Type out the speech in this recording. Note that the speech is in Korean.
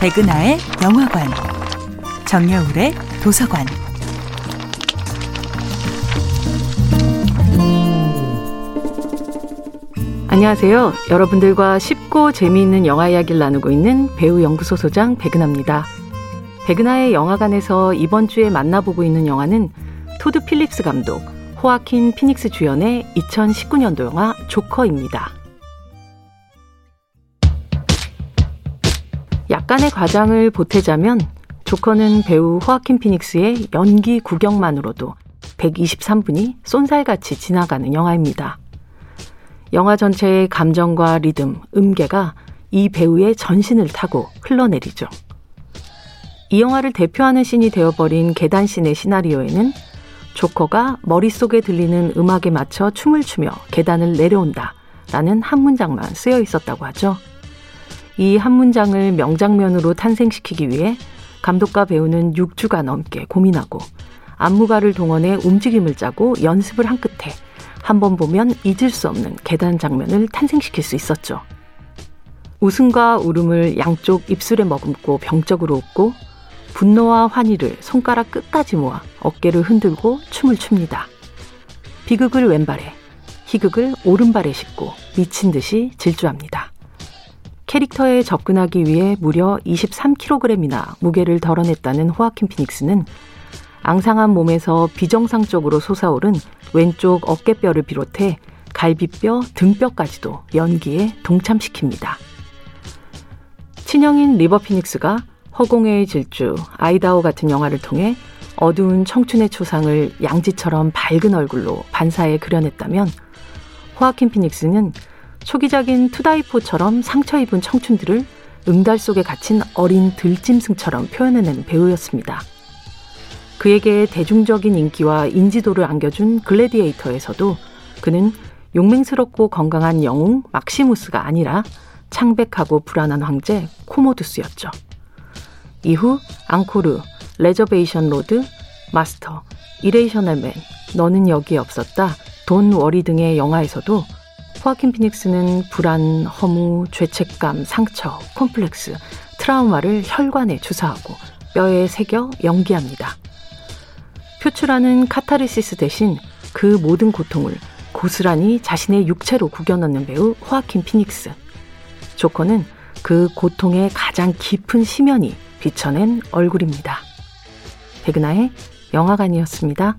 백은하의 영화관, 정여울의 도서관. 안녕하세요. 여러분들과 쉽고 재미있는 영화 이야기를 나누고 있는 배우 연구소 소장 백은하입니다. 백은하의 영화관에서 이번 주에 만나보고 있는 영화는 토드 필립스 감독, 호아킨 피닉스 주연의 2019년도 영화 조커입니다. 약간의 과장을 보태자면 조커는 배우 호아킨 피닉스의 연기 구경만으로도 123분이 쏜살같이 지나가는 영화입니다. 영화 전체의 감정과 리듬, 음계가 이 배우의 전신을 타고 흘러내리죠. 이 영화를 대표하는 신이 되어버린 계단신의 시나리오에는 조커가 머릿속에 들리는 음악에 맞춰 춤을 추며 계단을 내려온다 라는 한 문장만 쓰여 있었다고 하죠. 이 한 문장을 명장면으로 탄생시키기 위해 감독과 배우는 6주가 넘게 고민하고 안무가를 동원해 움직임을 짜고 연습을 한 끝에 한 번 보면 잊을 수 없는 계단 장면을 탄생시킬 수 있었죠. 웃음과 울음을 양쪽 입술에 머금고 병적으로 웃고 분노와 환희를 손가락 끝까지 모아 어깨를 흔들고 춤을 춥니다. 비극을 왼발에, 희극을 오른발에 싣고 미친 듯이 질주합니다. 캐릭터에 접근하기 위해 무려 23kg이나 무게를 덜어냈다는 호아킨 피닉스는 앙상한 몸에서 비정상적으로 솟아오른 왼쪽 어깨뼈를 비롯해 갈비뼈, 등뼈까지도 연기에 동참시킵니다. 친형인 리버 피닉스가 허공에의 질주, 아이다호 같은 영화를 통해 어두운 청춘의 초상을 양지처럼 밝은 얼굴로 반사해 그려냈다면 호아킨 피닉스는 초기적인 투다이포처럼 상처 입은 청춘들을 응달 속에 갇힌 어린 들짐승처럼 표현해낸 배우였습니다. 그에게 대중적인 인기와 인지도를 안겨준 글래디에이터에서도 그는 용맹스럽고 건강한 영웅 막시무스가 아니라 창백하고 불안한 황제 코모두스였죠. 이후 앙코르, 레저베이션 로드, 마스터, 이레이셔널 맨, 너는 여기에 없었다, 돈 워리 등의 영화에서도 호아킨 피닉스는 불안, 허무, 죄책감, 상처, 콤플렉스, 트라우마를 혈관에 주사하고 뼈에 새겨 연기합니다. 표출하는 카타르시스 대신 그 모든 고통을 고스란히 자신의 육체로 구겨넣는 배우 호아킨 피닉스. 조커는 그 고통의 가장 깊은 심연이 비춰낸 얼굴입니다. 백은하의 영화관이었습니다.